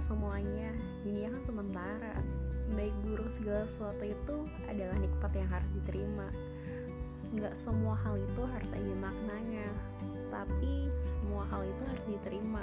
Kan semuanya. Dunia kan sementara. Baik buruk segala sesuatu itu adalah nikmat yang harus diterima. Nggak semua hal itu harus ada maknanya. Tapi semua hal itu harus diterima.